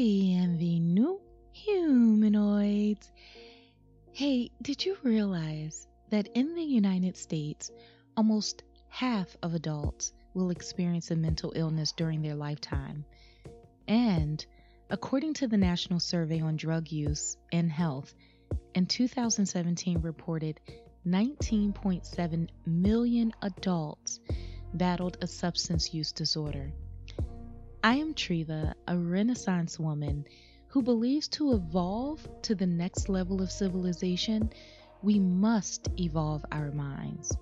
Bienvenue, humanoids. Hey, did you realize that in the United States, almost half of adults will experience a mental illness during their lifetime? And according to the National Survey on Drug Use and Health, in 2017 reported 19.7 million adults battled a substance use disorder. I am Treva, a Renaissance woman who believes to evolve to the next level of civilization, we must evolve our minds.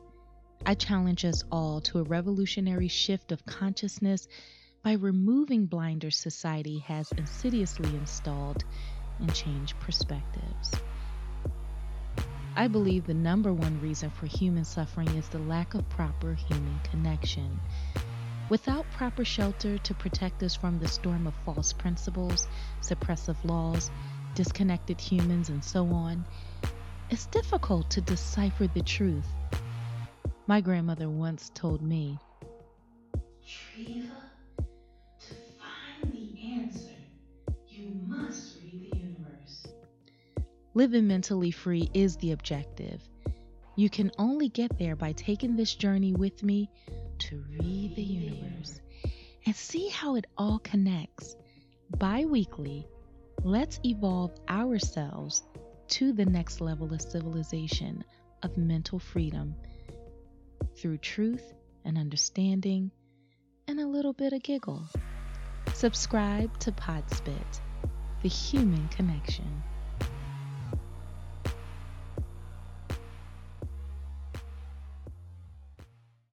I challenge us all to a revolutionary shift of consciousness by removing blinders society has insidiously installed and change perspectives. I believe the number one reason for human suffering is the lack of proper human connection. Without proper shelter to protect us from the storm of false principles, suppressive laws, disconnected humans, and so on, it's difficult to decipher the truth. My grandmother once told me, Treva, to find the answer, you must read the universe. living mentally free is the objective. You can only get there by taking this journey with me to read the universe and see how it all connects. Bi weekly, let's evolve ourselves to the next level of civilization of mental freedom through truth and understanding and a little bit of giggle. Subscribe to Podspit, the human connection.